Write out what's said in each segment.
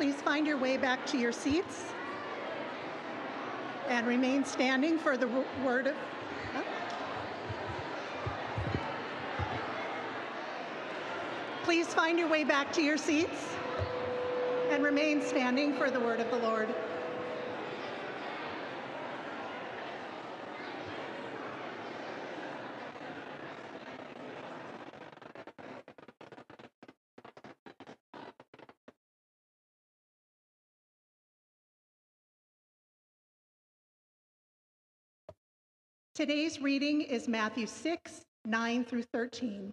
please find your way back to your seats and remain standing for the word of. Please find your way back to your seats and remain standing for the word of the Lord. Today's reading is Matthew 6, 9 through 13.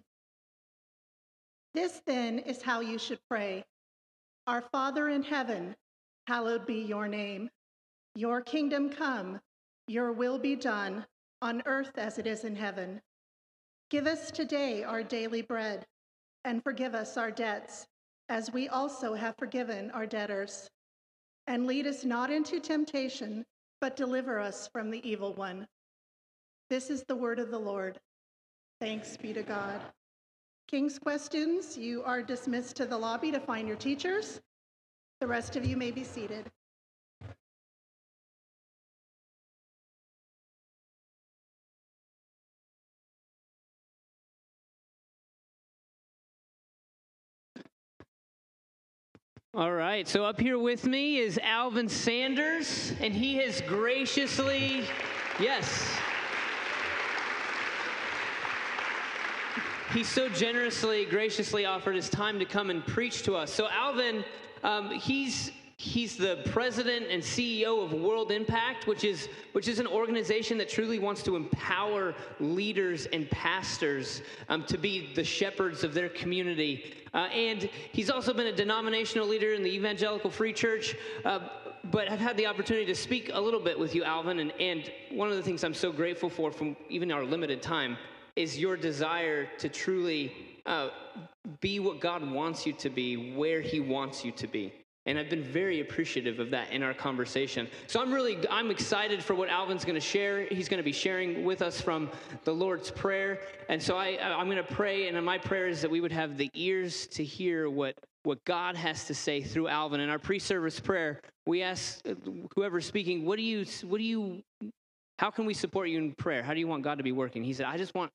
This then is how you should pray Our Father in heaven, hallowed be your name. Your kingdom come, your will be done, on earth as it is in heaven. Give us today our daily bread, and forgive us our debts, as we also have forgiven our debtors. And lead us not into temptation, but deliver us from the evil one. This is the word of the Lord. Thanks be to God. King's questions, you are dismissed to the lobby to find your teachers. The rest of you may be seated. All right, so up here with me is Alvin Sanders, and he has graciously, yes, he so generously, graciously offered his time to come and preach to us. So, Alvin, um, he's he's the president and CEO of World Impact, which is which is an organization that truly wants to empower leaders and pastors um, to be the shepherds of their community. Uh, and he's also been a denominational leader in the Evangelical Free Church. Uh, but I've had the opportunity to speak a little bit with you, Alvin, and, and one of the things I'm so grateful for from even our limited time is your desire to truly uh, be what God wants you to be, where He wants you to be. And I've been very appreciative of that in our conversation. So I'm really I'm excited for what Alvin's going to share. He's going to be sharing with us from the Lord's prayer. And so I I'm going to pray and my prayer is that we would have the ears to hear what what God has to say through Alvin. In our pre-service prayer, we ask whoever's speaking, what do you what do you how can we support you in prayer? How do you want God to be working? He said, I just want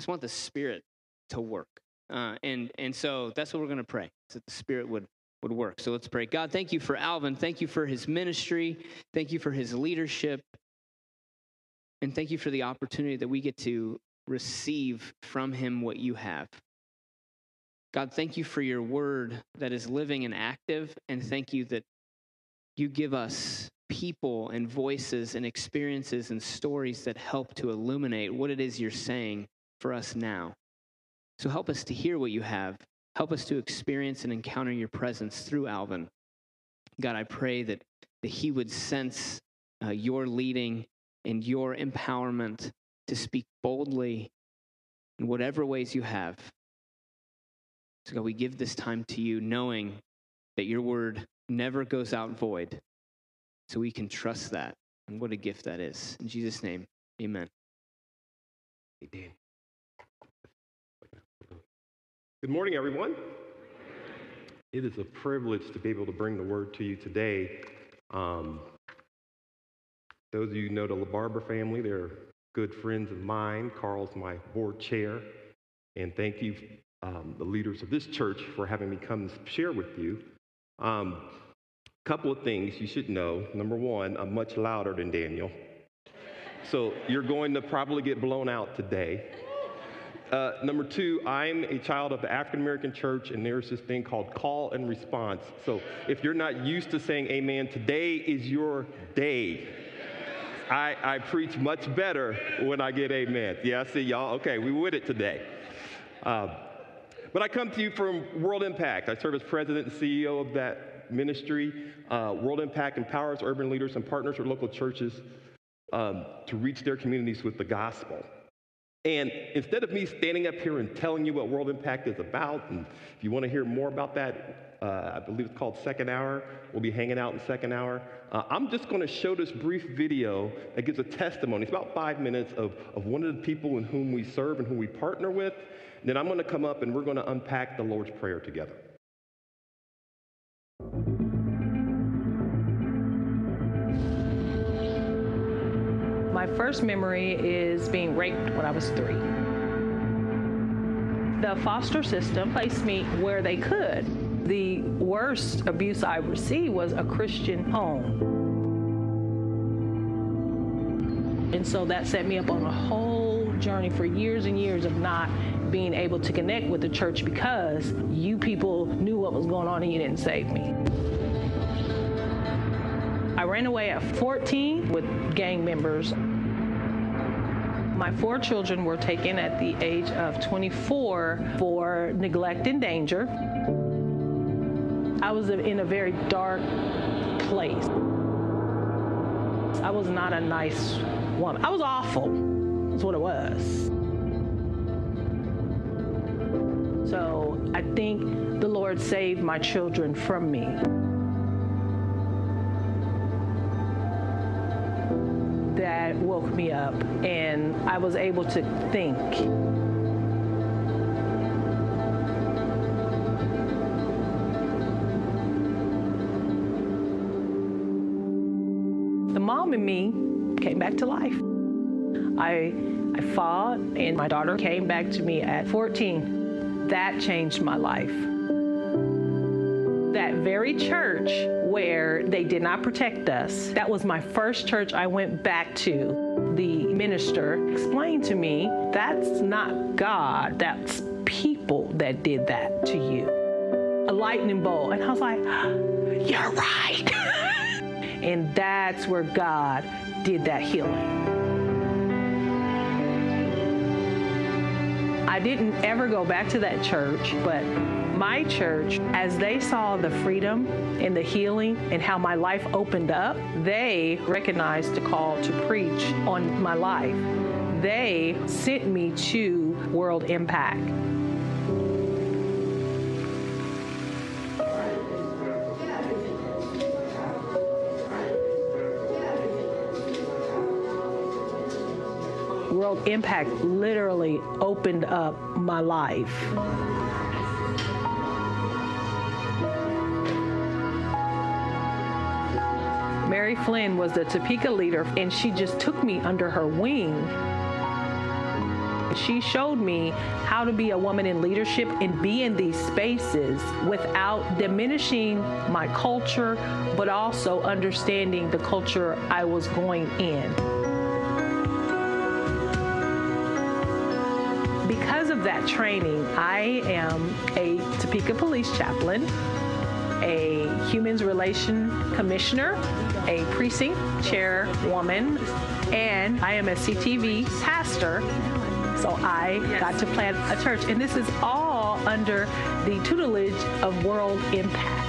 just want the Spirit to work. Uh, and, and so that's what we're going to pray, that the Spirit would, would work. So let's pray. God, thank you for Alvin. Thank you for his ministry. Thank you for his leadership. And thank you for the opportunity that we get to receive from him what you have. God, thank you for your word that is living and active. And thank you that you give us people and voices and experiences and stories that help to illuminate what it is you're saying for us now. So help us to hear what you have. Help us to experience and encounter your presence through Alvin. God, I pray that, that he would sense uh, your leading and your empowerment to speak boldly in whatever ways you have. So, God, we give this time to you, knowing that your word never goes out void. So we can trust that. And what a gift that is. In Jesus' name, amen. Amen. Good morning, everyone. It is a privilege to be able to bring the word to you today. Um, those of you who know the LaBarbera family, they're good friends of mine. Carl's my board chair. And thank you, um, the leaders of this church, for having me come share with you. A um, couple of things you should know. Number one, I'm much louder than Daniel. So you're going to probably get blown out today. Uh, number two, I'm a child of the African American church, and there's this thing called call and response. So if you're not used to saying amen, today is your day. I, I preach much better when I get amen. Yeah, I see y'all. Okay, we with it today. Uh, but I come to you from World Impact. I serve as president and CEO of that ministry. Uh, World Impact empowers urban leaders and partners with local churches um, to reach their communities with the gospel. And instead of me standing up here and telling you what World Impact is about, and if you want to hear more about that, uh, I believe it's called Second Hour. We'll be hanging out in Second Hour. Uh, I'm just going to show this brief video that gives a testimony. It's about five minutes of, of one of the people in whom we serve and whom we partner with. And then I'm going to come up and we're going to unpack the Lord's Prayer together. First memory is being raped when I was three. The foster system placed me where they could. The worst abuse I received was a Christian home. And so that set me up on a whole journey for years and years of not being able to connect with the church because you people knew what was going on and you didn't save me. I ran away at 14 with gang members. My four children were taken at the age of 24 for neglect and danger. I was in a very dark place. I was not a nice woman. I was awful. That's what it was. So I think the Lord saved my children from me. That woke me up and I was able to think. The mom in me came back to life. I, I fought, and my daughter came back to me at 14. That changed my life. Very church where they did not protect us, that was my first church I went back to. The minister explained to me that's not God, that's people that did that to you. A lightning bolt. And I was like, you're right. and that's where God did that healing. I didn't ever go back to that church, but my church, as they saw the freedom and the healing and how my life opened up, they recognized the call to preach on my life. They sent me to World Impact. World Impact literally opened up my life. Mary Flynn was the Topeka leader, and she just took me under her wing. She showed me how to be a woman in leadership and be in these spaces without diminishing my culture, but also understanding the culture I was going in. Because of that training, I am a Topeka police chaplain, a Humans Relation Commissioner, a precinct chairwoman, and I am a CTV pastor. So I got to plant a church. And this is all under the tutelage of World Impact.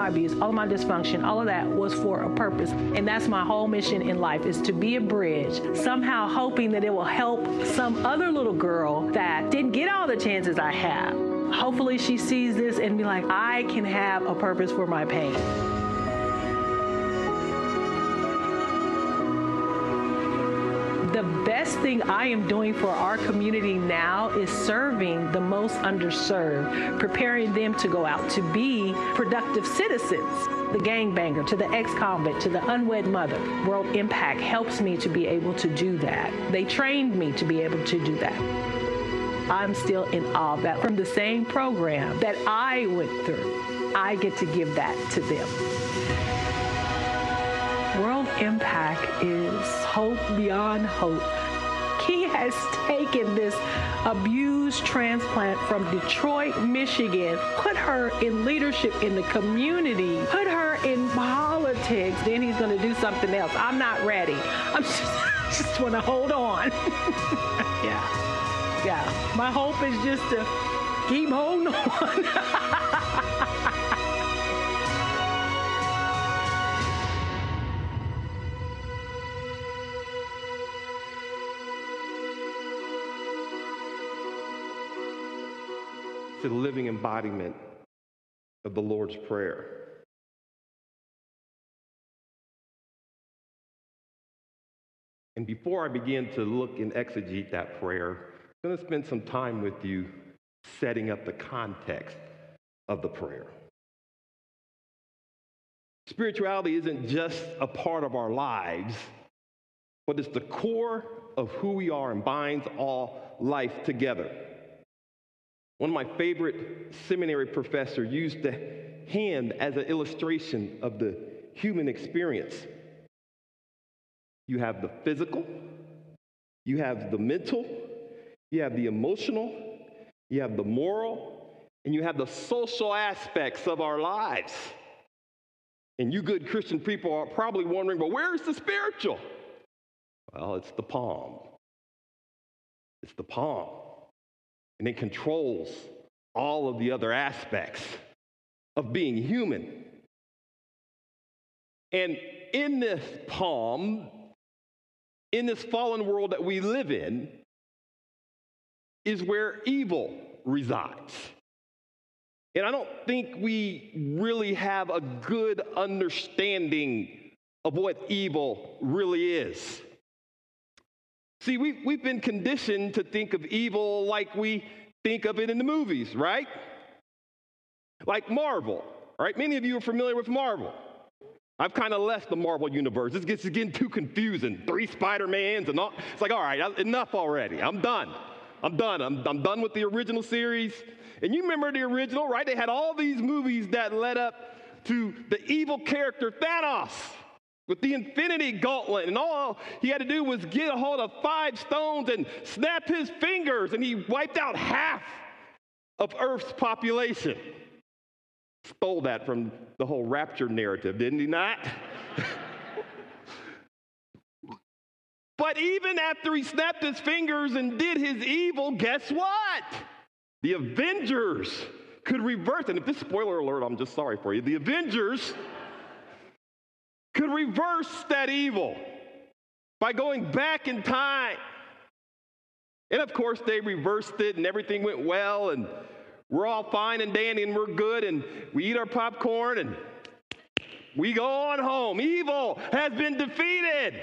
My abuse, all of my dysfunction, all of that was for a purpose. And that's my whole mission in life is to be a bridge, somehow hoping that it will help some other little girl that didn't get all the chances I have. Hopefully she sees this and be like, I can have a purpose for my pain. Best thing I am doing for our community now is serving the most underserved, preparing them to go out to be productive citizens. The gangbanger, to the ex convict, to the unwed mother. World Impact helps me to be able to do that. They trained me to be able to do that. I'm still in awe that. From the same program that I went through, I get to give that to them. World Impact is hope beyond hope. He has taken this abused transplant from Detroit, Michigan, put her in leadership in the community, put her in politics. Then he's going to do something else. I'm not ready. I'm just, just want to hold on. yeah. Yeah. My hope is just to keep holding on. To the living embodiment of the Lord's Prayer. And before I begin to look and exegete that prayer, I'm going to spend some time with you setting up the context of the prayer. Spirituality isn't just a part of our lives, but it's the core of who we are and binds all life together. One of my favorite seminary professors used the hand as an illustration of the human experience. You have the physical, you have the mental, you have the emotional, you have the moral, and you have the social aspects of our lives. And you good Christian people are probably wondering, well, where's the spiritual? Well, it's the palm. It's the palm and it controls all of the other aspects of being human. And in this palm, in this fallen world that we live in, is where evil resides. And I don't think we really have a good understanding of what evil really is. See, we've, we've been conditioned to think of evil like we think of it in the movies, right? Like Marvel, right? Many of you are familiar with Marvel. I've kind of left the Marvel universe. This gets getting too confusing. Three Spider-Mans and all. It's like, all right, enough already. I'm done. I'm done. I'm, I'm done with the original series. And you remember the original, right? They had all these movies that led up to the evil character Thanos with the infinity gauntlet, and all he had to do was get a hold of five stones and snap his fingers, and he wiped out half of Earth's population. Stole that from the whole rapture narrative, didn't he not? but even after he snapped his fingers and did his evil, guess what? The Avengers could reverse. And if this spoiler alert, I'm just sorry for you. The Avengers could reverse that evil by going back in time. And of course, they reversed it and everything went well, and we're all fine and dandy and we're good, and we eat our popcorn and we go on home. Evil has been defeated.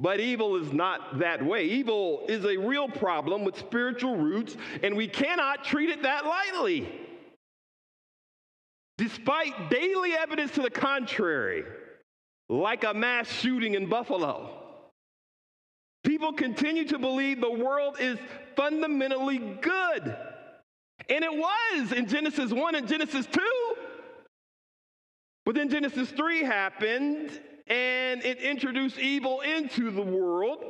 But evil is not that way. Evil is a real problem with spiritual roots, and we cannot treat it that lightly. Despite daily evidence to the contrary, like a mass shooting in Buffalo, people continue to believe the world is fundamentally good. And it was in Genesis 1 and Genesis 2. But then Genesis 3 happened and it introduced evil into the world.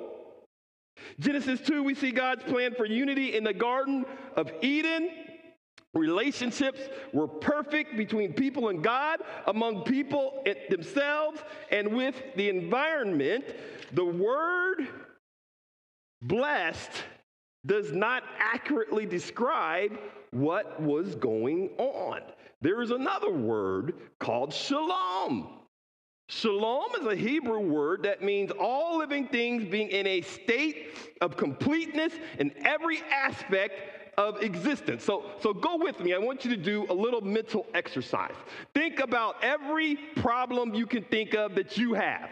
Genesis 2, we see God's plan for unity in the Garden of Eden. Relationships were perfect between people and God, among people themselves, and with the environment. The word blessed does not accurately describe what was going on. There is another word called shalom. Shalom is a Hebrew word that means all living things being in a state of completeness in every aspect of existence. So, so go with me. I want you to do a little mental exercise. Think about every problem you can think of that you have.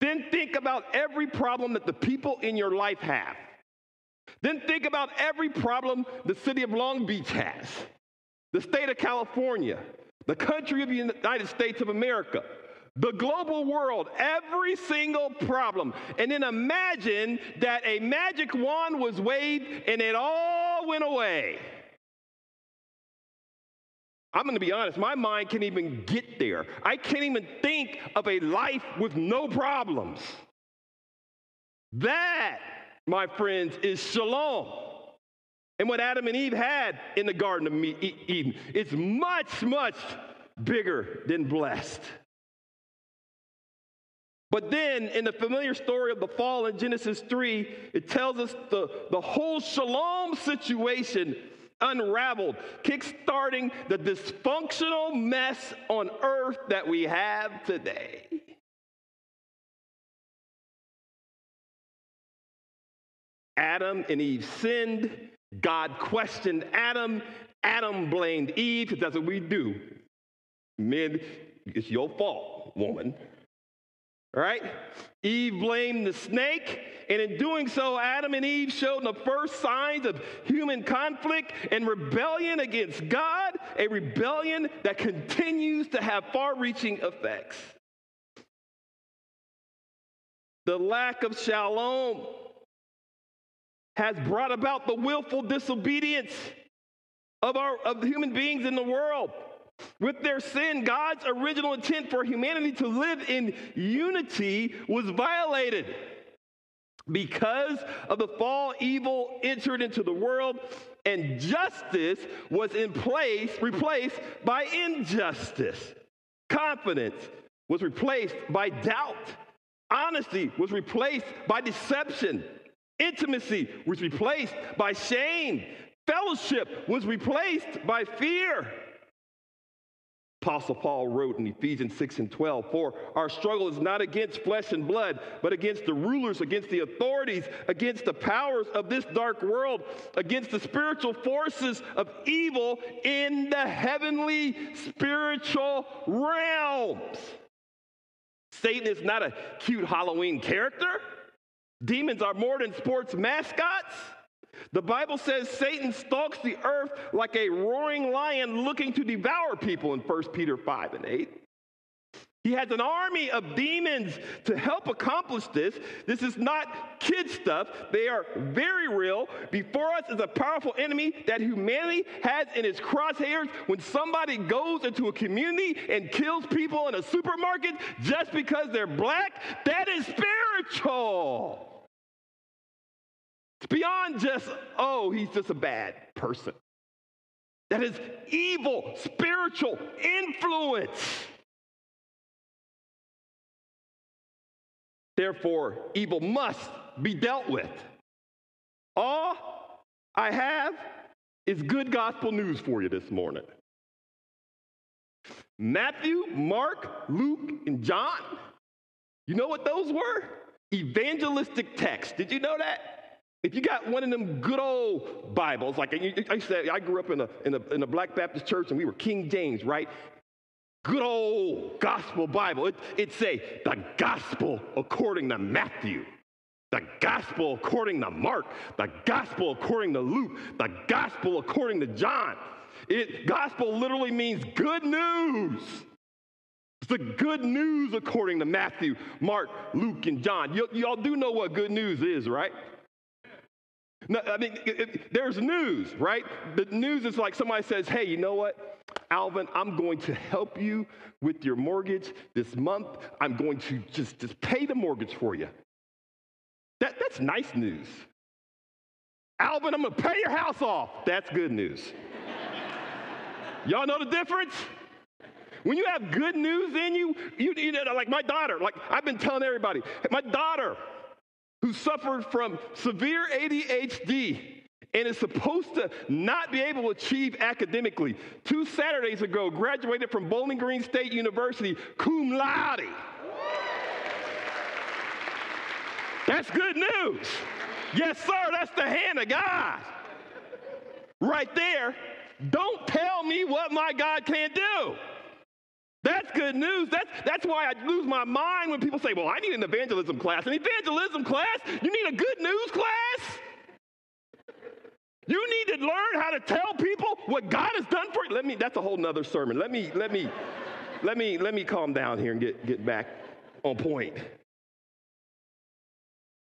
Then think about every problem that the people in your life have. Then think about every problem the city of Long Beach has, the state of California, the country of the United States of America, the global world, every single problem. And then imagine that a magic wand was waved and it all went away. I'm going to be honest, my mind can't even get there. I can't even think of a life with no problems. That, my friends, is shalom. And what Adam and Eve had in the Garden of Eden, it's much, much bigger than blessed. But then in the familiar story of the fall in Genesis 3, it tells us the, the whole shalom situation unraveled, kickstarting the dysfunctional mess on earth that we have today. Adam and Eve sinned. God questioned Adam. Adam blamed Eve, because that's what we do. Men, it's your fault, woman. Right? Eve blamed the snake, and in doing so, Adam and Eve showed the first signs of human conflict and rebellion against God, a rebellion that continues to have far reaching effects. The lack of shalom has brought about the willful disobedience of, our, of human beings in the world. With their sin, God's original intent for humanity to live in unity was violated. Because of the fall, evil entered into the world, and justice was in place, replaced by injustice. Confidence was replaced by doubt. Honesty was replaced by deception. Intimacy was replaced by shame. Fellowship was replaced by fear. Apostle Paul wrote in Ephesians 6 and 12, For our struggle is not against flesh and blood, but against the rulers, against the authorities, against the powers of this dark world, against the spiritual forces of evil in the heavenly spiritual realms. Satan is not a cute Halloween character. Demons are more than sports mascots. The Bible says Satan stalks the earth like a roaring lion looking to devour people in 1 Peter 5 and 8. He has an army of demons to help accomplish this. This is not kid stuff. They are very real. Before us is a powerful enemy that humanity has in its crosshairs. When somebody goes into a community and kills people in a supermarket just because they're black, that is spiritual. It's beyond just, oh, he's just a bad person. That is evil, spiritual influence. Therefore, evil must be dealt with. All I have is good gospel news for you this morning. Matthew, Mark, Luke, and John, you know what those were? Evangelistic texts. Did you know that? If you got one of them good old Bibles, like I said, I grew up in a, in, a, in a Black Baptist church and we were King James, right? Good old gospel Bible. It, it'd say the gospel according to Matthew, the gospel according to Mark, the gospel according to Luke, the gospel according to John. It, gospel literally means good news. It's the good news according to Matthew, Mark, Luke, and John. Y- y'all do know what good news is, right? No, I mean, it, it, there's news, right? The news is like somebody says, hey, you know what? Alvin, I'm going to help you with your mortgage this month. I'm going to just, just pay the mortgage for you. That, that's nice news. Alvin, I'm going to pay your house off. That's good news. Y'all know the difference? When you have good news in you, you, you know, like my daughter, like I've been telling everybody, my daughter, who suffered from severe ADHD and is supposed to not be able to achieve academically. Two Saturdays ago, graduated from Bowling Green State University cum laude. That's good news. Yes, sir, that's the hand of God. Right there. Don't tell me what my God can't do. That's good news. That's, that's why I lose my mind when people say, well, I need an evangelism class. An evangelism class? You need a good news class? You need to learn how to tell people what God has done for you. Let me, that's a whole nother sermon. Let me, let me, let me, let me calm down here and get, get back on point.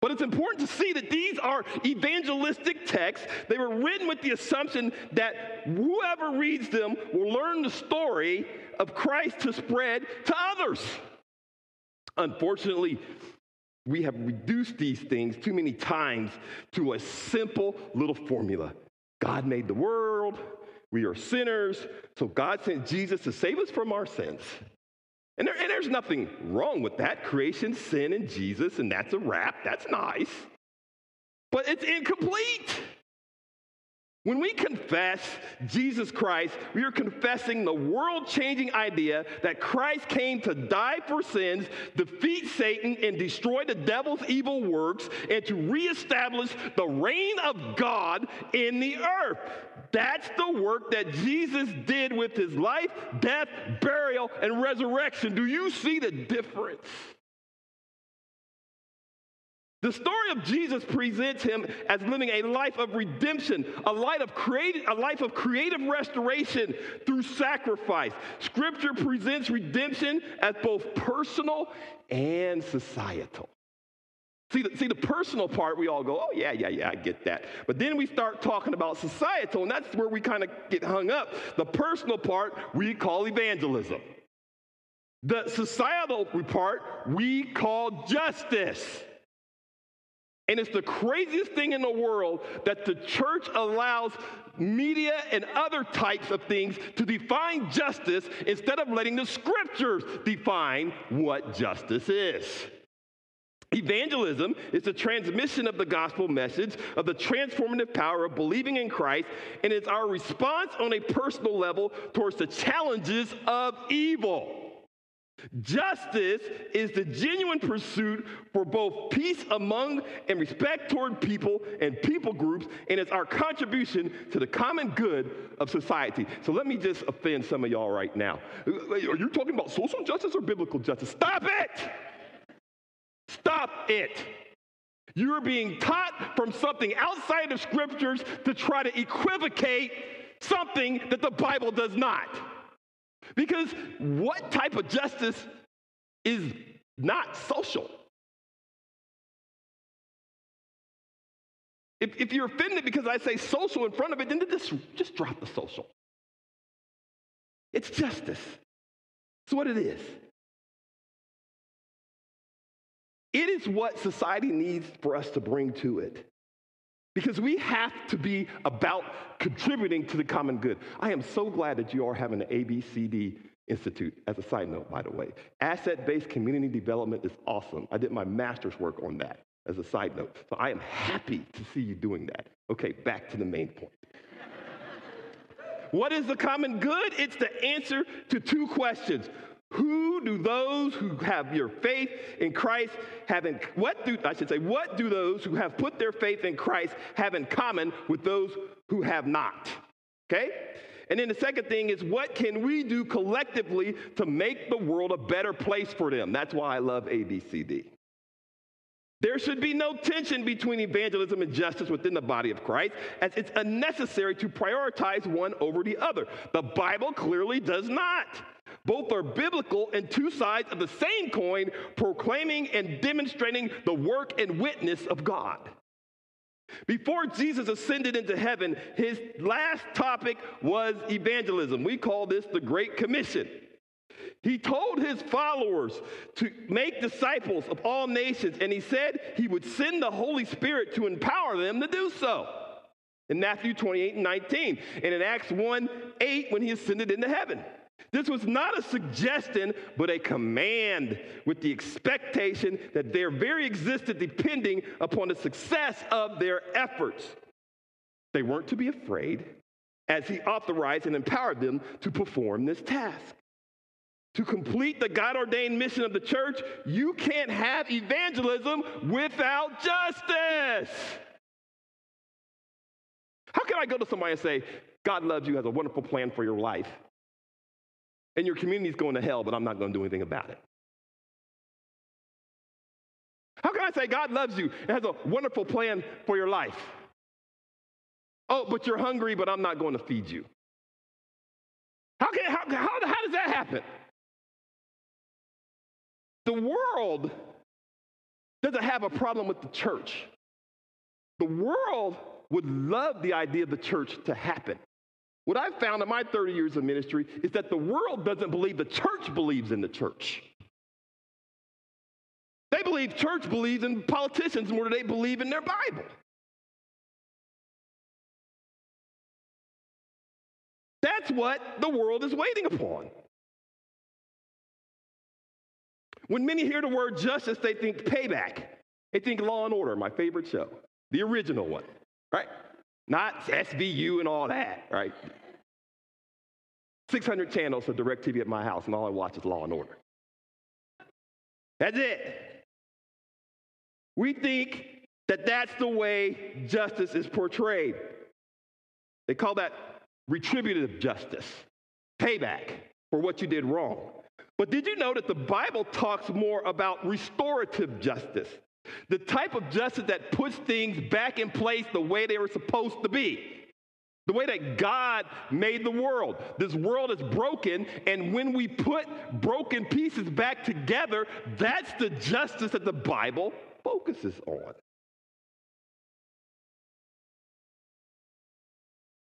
But it's important to see that these are evangelistic texts. They were written with the assumption that whoever reads them will learn the story of Christ to spread to others. Unfortunately, we have reduced these things too many times to a simple little formula God made the world, we are sinners, so God sent Jesus to save us from our sins. And, there, and there's nothing wrong with that. Creation, sin, and Jesus, and that's a wrap. That's nice. But it's incomplete. When we confess Jesus Christ, we are confessing the world changing idea that Christ came to die for sins, defeat Satan, and destroy the devil's evil works, and to reestablish the reign of God in the earth. That's the work that Jesus did with his life, death, burial, and resurrection. Do you see the difference? The story of Jesus presents him as living a life of redemption, a life of, creative, a life of creative restoration through sacrifice. Scripture presents redemption as both personal and societal. See the, see, the personal part, we all go, oh, yeah, yeah, yeah, I get that. But then we start talking about societal, and that's where we kind of get hung up. The personal part, we call evangelism. The societal part, we call justice. And it's the craziest thing in the world that the church allows media and other types of things to define justice instead of letting the scriptures define what justice is. Evangelism is the transmission of the gospel message of the transformative power of believing in Christ, and it's our response on a personal level towards the challenges of evil. Justice is the genuine pursuit for both peace among and respect toward people and people groups, and it's our contribution to the common good of society. So let me just offend some of y'all right now. Are you talking about social justice or biblical justice? Stop it! Stop it! You're being taught from something outside of scriptures to try to equivocate something that the Bible does not. Because what type of justice is not social? If, if you're offended because I say social in front of it, then just, just drop the social. It's justice. It's what it is. It is what society needs for us to bring to it. Because we have to be about contributing to the common good. I am so glad that you are having the ABCD Institute, as a side note, by the way. Asset based community development is awesome. I did my master's work on that, as a side note. So I am happy to see you doing that. Okay, back to the main point. what is the common good? It's the answer to two questions who do those who have your faith in Christ have in what do I should say what do those who have put their faith in Christ have in common with those who have not? Okay? And then the second thing is what can we do collectively to make the world a better place for them? That's why I love ABCD. There should be no tension between evangelism and justice within the body of Christ, as it's unnecessary to prioritize one over the other. The Bible clearly does not. Both are biblical and two sides of the same coin, proclaiming and demonstrating the work and witness of God. Before Jesus ascended into heaven, his last topic was evangelism. We call this the Great Commission. He told his followers to make disciples of all nations, and he said he would send the Holy Spirit to empower them to do so. In Matthew 28 and 19, and in Acts 1 8, when he ascended into heaven. This was not a suggestion, but a command with the expectation that their very existence depending upon the success of their efforts. They weren't to be afraid as he authorized and empowered them to perform this task. To complete the God ordained mission of the church, you can't have evangelism without justice. How can I go to somebody and say, God loves you, has a wonderful plan for your life? And your community's going to hell, but I'm not going to do anything about it. How can I say God loves you and has a wonderful plan for your life? Oh, but you're hungry, but I'm not going to feed you. How, can, how, how, how does that happen? The world doesn't have a problem with the church. The world would love the idea of the church to happen. What I've found in my 30 years of ministry is that the world doesn't believe the church believes in the church. They believe church believes in politicians more than they believe in their Bible. That's what the world is waiting upon. When many hear the word justice, they think payback. They think law and order, my favorite show, the original one, right? Not SVU and all that, right? 600 channels of DirecTV at my house, and all I watch is Law and Order. That's it. We think that that's the way justice is portrayed. They call that retributive justice, payback for what you did wrong. But did you know that the Bible talks more about restorative justice? The type of justice that puts things back in place the way they were supposed to be. The way that God made the world. This world is broken, and when we put broken pieces back together, that's the justice that the Bible focuses on.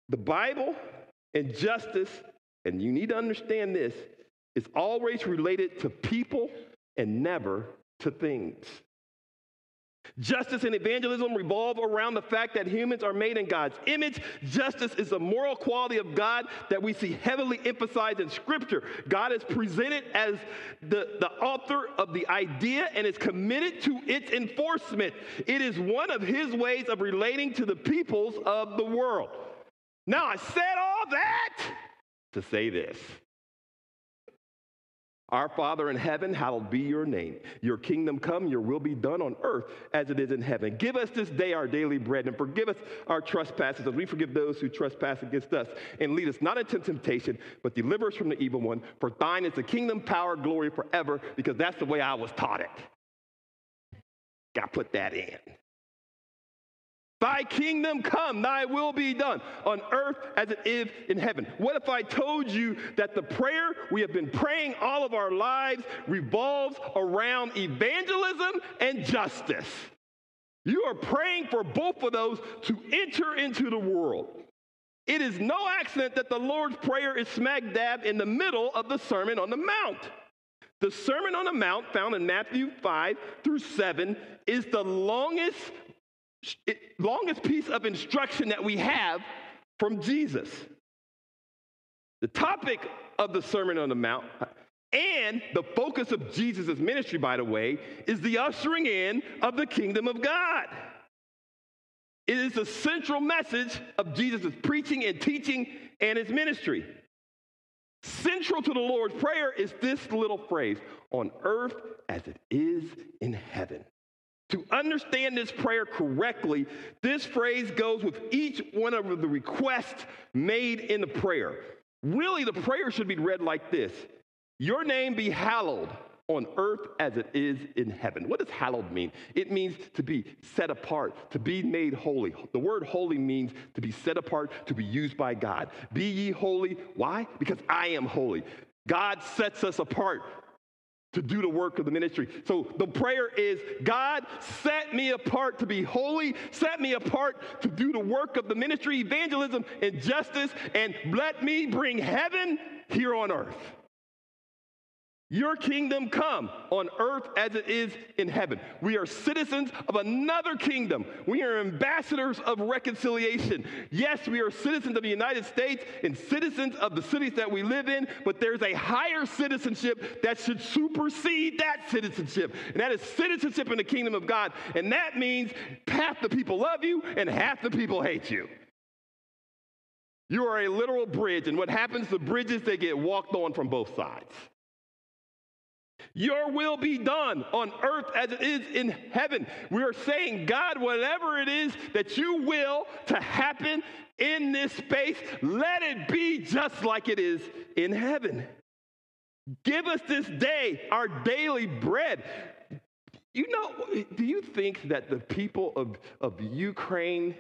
The Bible and justice, and you need to understand this, is always related to people and never to things. Justice and evangelism revolve around the fact that humans are made in God's image. Justice is a moral quality of God that we see heavily emphasized in Scripture. God is presented as the, the author of the idea and is committed to its enforcement. It is one of his ways of relating to the peoples of the world. Now, I said all that to say this. Our Father in heaven, hallowed be your name. Your kingdom come, your will be done on earth as it is in heaven. Give us this day our daily bread and forgive us our trespasses as we forgive those who trespass against us. And lead us not into temptation, but deliver us from the evil one. For thine is the kingdom, power, glory forever, because that's the way I was taught it. Got put that in. Thy kingdom come, thy will be done on earth as it is in heaven. What if I told you that the prayer we have been praying all of our lives revolves around evangelism and justice? You are praying for both of those to enter into the world. It is no accident that the Lord's Prayer is smack dab in the middle of the Sermon on the Mount. The Sermon on the Mount, found in Matthew 5 through 7, is the longest longest piece of instruction that we have from Jesus. The topic of the Sermon on the Mount and the focus of Jesus' ministry, by the way, is the ushering in of the kingdom of God. It is the central message of Jesus' preaching and teaching and his ministry. Central to the Lord's Prayer is this little phrase on earth as it is in heaven. To understand this prayer correctly, this phrase goes with each one of the requests made in the prayer. Really, the prayer should be read like this Your name be hallowed on earth as it is in heaven. What does hallowed mean? It means to be set apart, to be made holy. The word holy means to be set apart, to be used by God. Be ye holy. Why? Because I am holy. God sets us apart to do the work of the ministry. So the prayer is God, set me apart to be holy, set me apart to do the work of the ministry, evangelism, and justice, and let me bring heaven here on earth. Your kingdom come on earth as it is in heaven. We are citizens of another kingdom. We are ambassadors of reconciliation. Yes, we are citizens of the United States and citizens of the cities that we live in, but there's a higher citizenship that should supersede that citizenship. And that is citizenship in the kingdom of God. And that means half the people love you and half the people hate you. You are a literal bridge, and what happens to bridges, they get walked on from both sides. Your will be done on earth as it is in heaven. We are saying, God, whatever it is that you will to happen in this space, let it be just like it is in heaven. Give us this day our daily bread. You know, do you think that the people of, of Ukraine,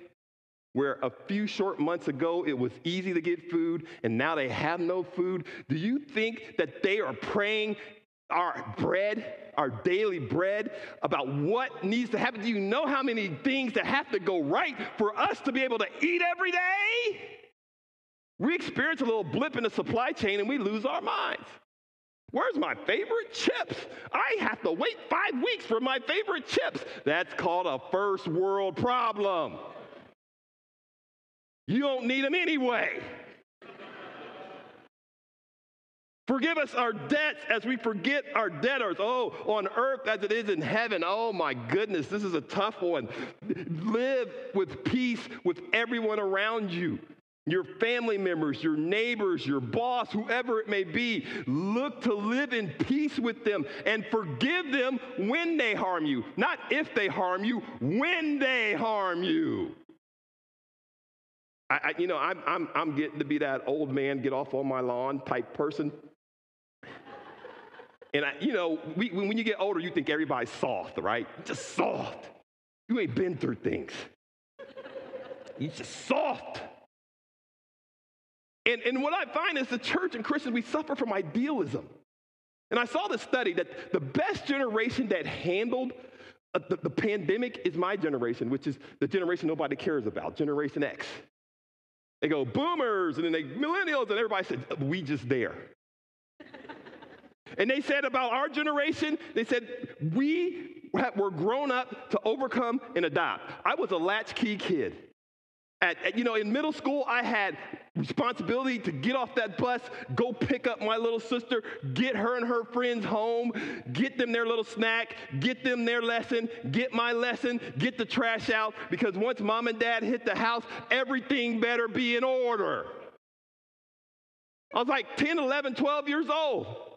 where a few short months ago it was easy to get food and now they have no food, do you think that they are praying our bread, our daily bread, about what needs to happen. Do you know how many things that have to go right for us to be able to eat every day? We experience a little blip in the supply chain and we lose our minds. Where's my favorite chips? I have to wait five weeks for my favorite chips. That's called a first world problem. You don't need them anyway. Forgive us our debts as we forget our debtors. Oh, on earth as it is in heaven. Oh my goodness, this is a tough one. Live with peace with everyone around you. Your family members, your neighbors, your boss, whoever it may be, look to live in peace with them and forgive them when they harm you. Not if they harm you, when they harm you. I, I, you know, I'm, I'm, I'm getting to be that old man, get off on my lawn type person. And, I, you know, we, when you get older, you think everybody's soft, right? Just soft. You ain't been through things. You're just soft. And, and what I find is the church and Christians, we suffer from idealism. And I saw this study that the best generation that handled uh, the, the pandemic is my generation, which is the generation nobody cares about, Generation X. They go boomers and then they millennials, and everybody said, we just there. And they said about our generation, they said, we were grown up to overcome and adopt. I was a latchkey kid. At, at, you know, in middle school, I had responsibility to get off that bus, go pick up my little sister, get her and her friends home, get them their little snack, get them their lesson, get my lesson, get the trash out, because once mom and dad hit the house, everything better be in order. I was like 10, 11, 12 years old.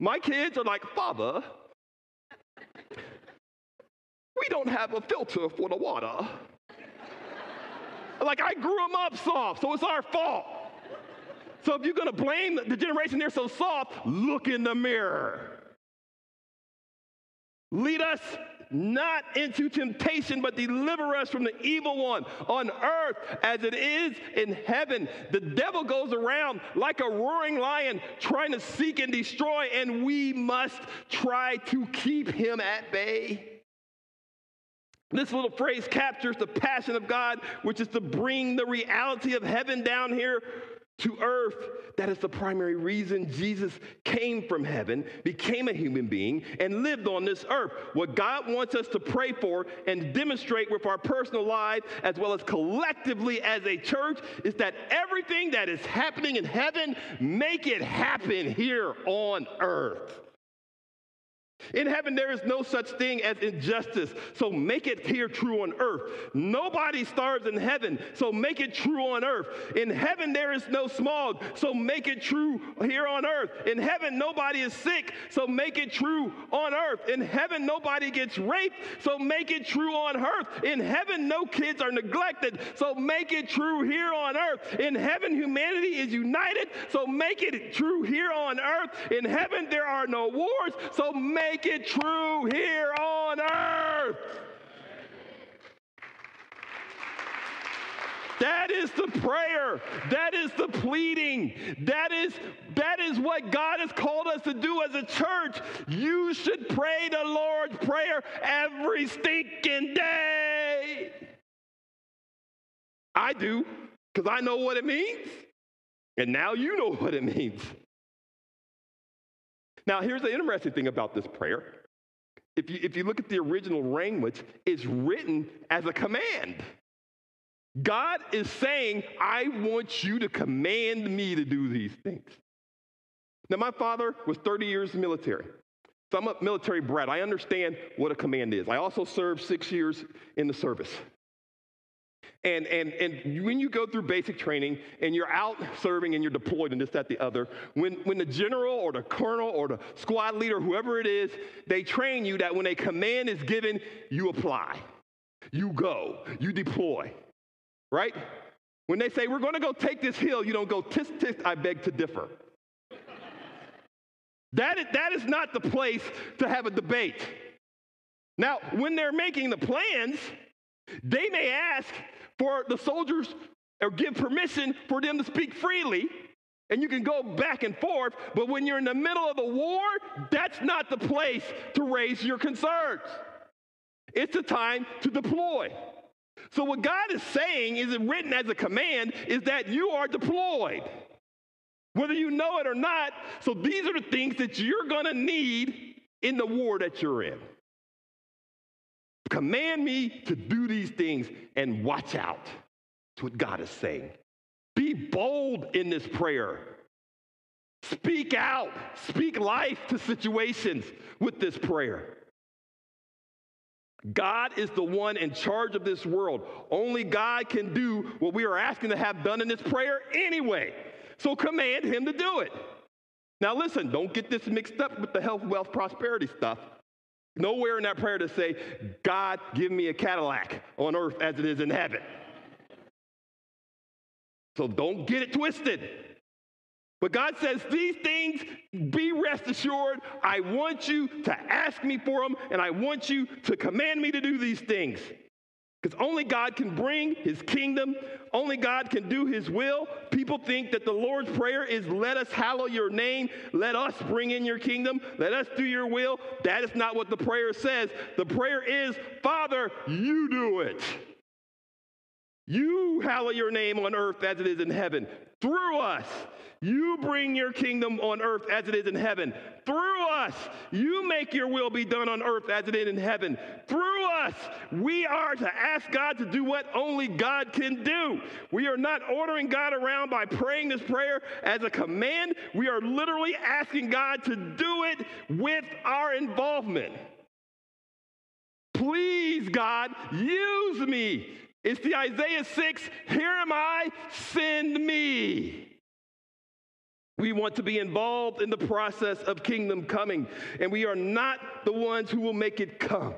My kids are like, Father, we don't have a filter for the water. Like I grew them up soft, so it's our fault. So if you're gonna blame the generation they're so soft, look in the mirror. Lead us not into temptation, but deliver us from the evil one on earth as it is in heaven. The devil goes around like a roaring lion trying to seek and destroy, and we must try to keep him at bay. This little phrase captures the passion of God, which is to bring the reality of heaven down here to earth. That is the primary reason Jesus came from heaven, became a human being, and lived on this earth. What God wants us to pray for and demonstrate with our personal lives, as well as collectively as a church, is that everything that is happening in heaven, make it happen here on earth. In heaven, there is no such thing as injustice, so make it here true on earth. Nobody starves in heaven, so make it true on earth. In heaven, there is no smog, so make it true here on earth. In heaven, nobody is sick, so make it true on earth. In heaven, nobody gets raped, so make it true on earth. In heaven, no kids are neglected, so make it true here on earth. In heaven, humanity is united, so make it true here on earth. In heaven, there are no wars, so make make it true here on earth. That is the prayer. That is the pleading. That is, that is what God has called us to do as a church. You should pray the Lord's Prayer every stinking day. I do, because I know what it means. And now you know what it means. Now, here's the interesting thing about this prayer. If you, if you look at the original language, it's written as a command. God is saying, I want you to command me to do these things. Now, my father was 30 years military. So I'm a military brat. I understand what a command is. I also served six years in the service. And, and, and when you go through basic training and you're out serving and you're deployed and this, that, the other, when, when the general or the colonel or the squad leader, whoever it is, they train you that when a command is given, you apply, you go, you deploy, right? When they say, we're going to go take this hill, you don't go, tisk, tisk, I beg to differ. that, is, that is not the place to have a debate. Now, when they're making the plans, they may ask, for the soldiers or give permission for them to speak freely and you can go back and forth, but when you're in the middle of a war, that's not the place to raise your concerns. It's the time to deploy. So, what God is saying is written as a command is that you are deployed, whether you know it or not. So, these are the things that you're going to need in the war that you're in. Command me to do these things and watch out. That's what God is saying. Be bold in this prayer. Speak out. Speak life to situations with this prayer. God is the one in charge of this world. Only God can do what we are asking to have done in this prayer anyway. So command Him to do it. Now, listen, don't get this mixed up with the health, wealth, prosperity stuff. Nowhere in that prayer to say, God, give me a Cadillac on earth as it is in heaven. So don't get it twisted. But God says, These things, be rest assured, I want you to ask me for them, and I want you to command me to do these things. Because only God can bring his kingdom, only God can do his will. People think that the Lord's Prayer is, Let us hallow your name, let us bring in your kingdom, let us do your will. That is not what the prayer says. The prayer is, Father, you do it. You hallow your name on earth as it is in heaven. Through us, you bring your kingdom on earth as it is in heaven. Through us, you make your will be done on earth as it is in heaven. Through us, we are to ask God to do what only God can do. We are not ordering God around by praying this prayer as a command. We are literally asking God to do it with our involvement. Please, God, use me. It's the Isaiah 6, here am I, send me. We want to be involved in the process of kingdom coming, and we are not the ones who will make it come.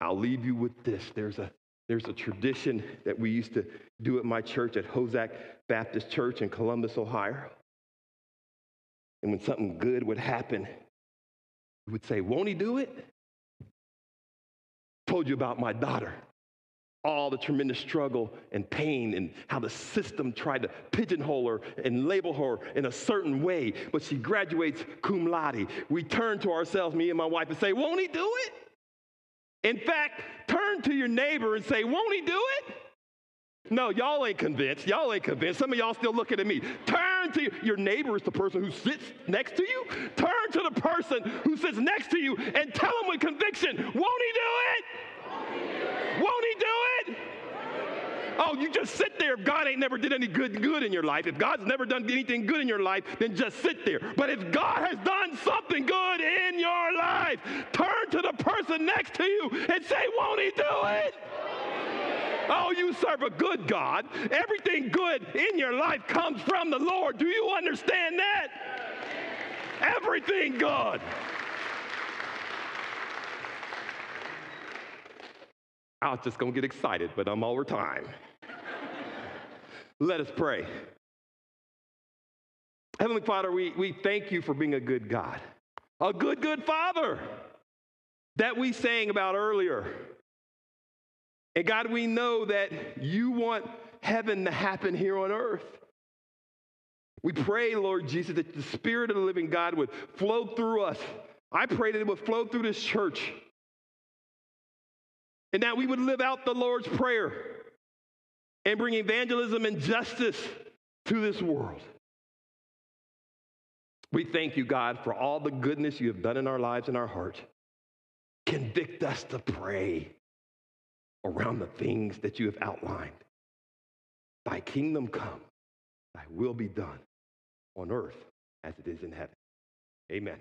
I'll leave you with this. There's a, there's a tradition that we used to do at my church at Hozak Baptist Church in Columbus, Ohio. And when something good would happen, we would say, Won't he do it? Told you about my daughter all the tremendous struggle and pain and how the system tried to pigeonhole her and label her in a certain way, but she graduates cum laude. We turn to ourselves, me and my wife, and say, Won't he do it? In fact, turn to your neighbor and say, Won't he do it? No, y'all ain't convinced. Y'all ain't convinced. Some of y'all still looking at me. Turn to your, neighbor is the person who sits next to you. Turn to the person who sits next to you and tell them with conviction, Won't he do it? Won't he do it? Oh, you just sit there if God ain't never did any good good in your life. If God's never done anything good in your life, then just sit there. But if God has done something good in your life, turn to the person next to you and say, Won't he do it? Oh, you serve a good God. Everything good in your life comes from the Lord. Do you understand that? Everything good. I was just going to get excited, but I'm over time. Let us pray. Heavenly Father, we, we thank you for being a good God, a good, good Father that we sang about earlier. And God, we know that you want heaven to happen here on earth. We pray, Lord Jesus, that the Spirit of the living God would flow through us. I pray that it would flow through this church and that we would live out the Lord's Prayer and bring evangelism and justice to this world. We thank you, God, for all the goodness you have done in our lives and our heart. Convict us to pray around the things that you have outlined. Thy kingdom come, thy will be done on earth as it is in heaven. Amen.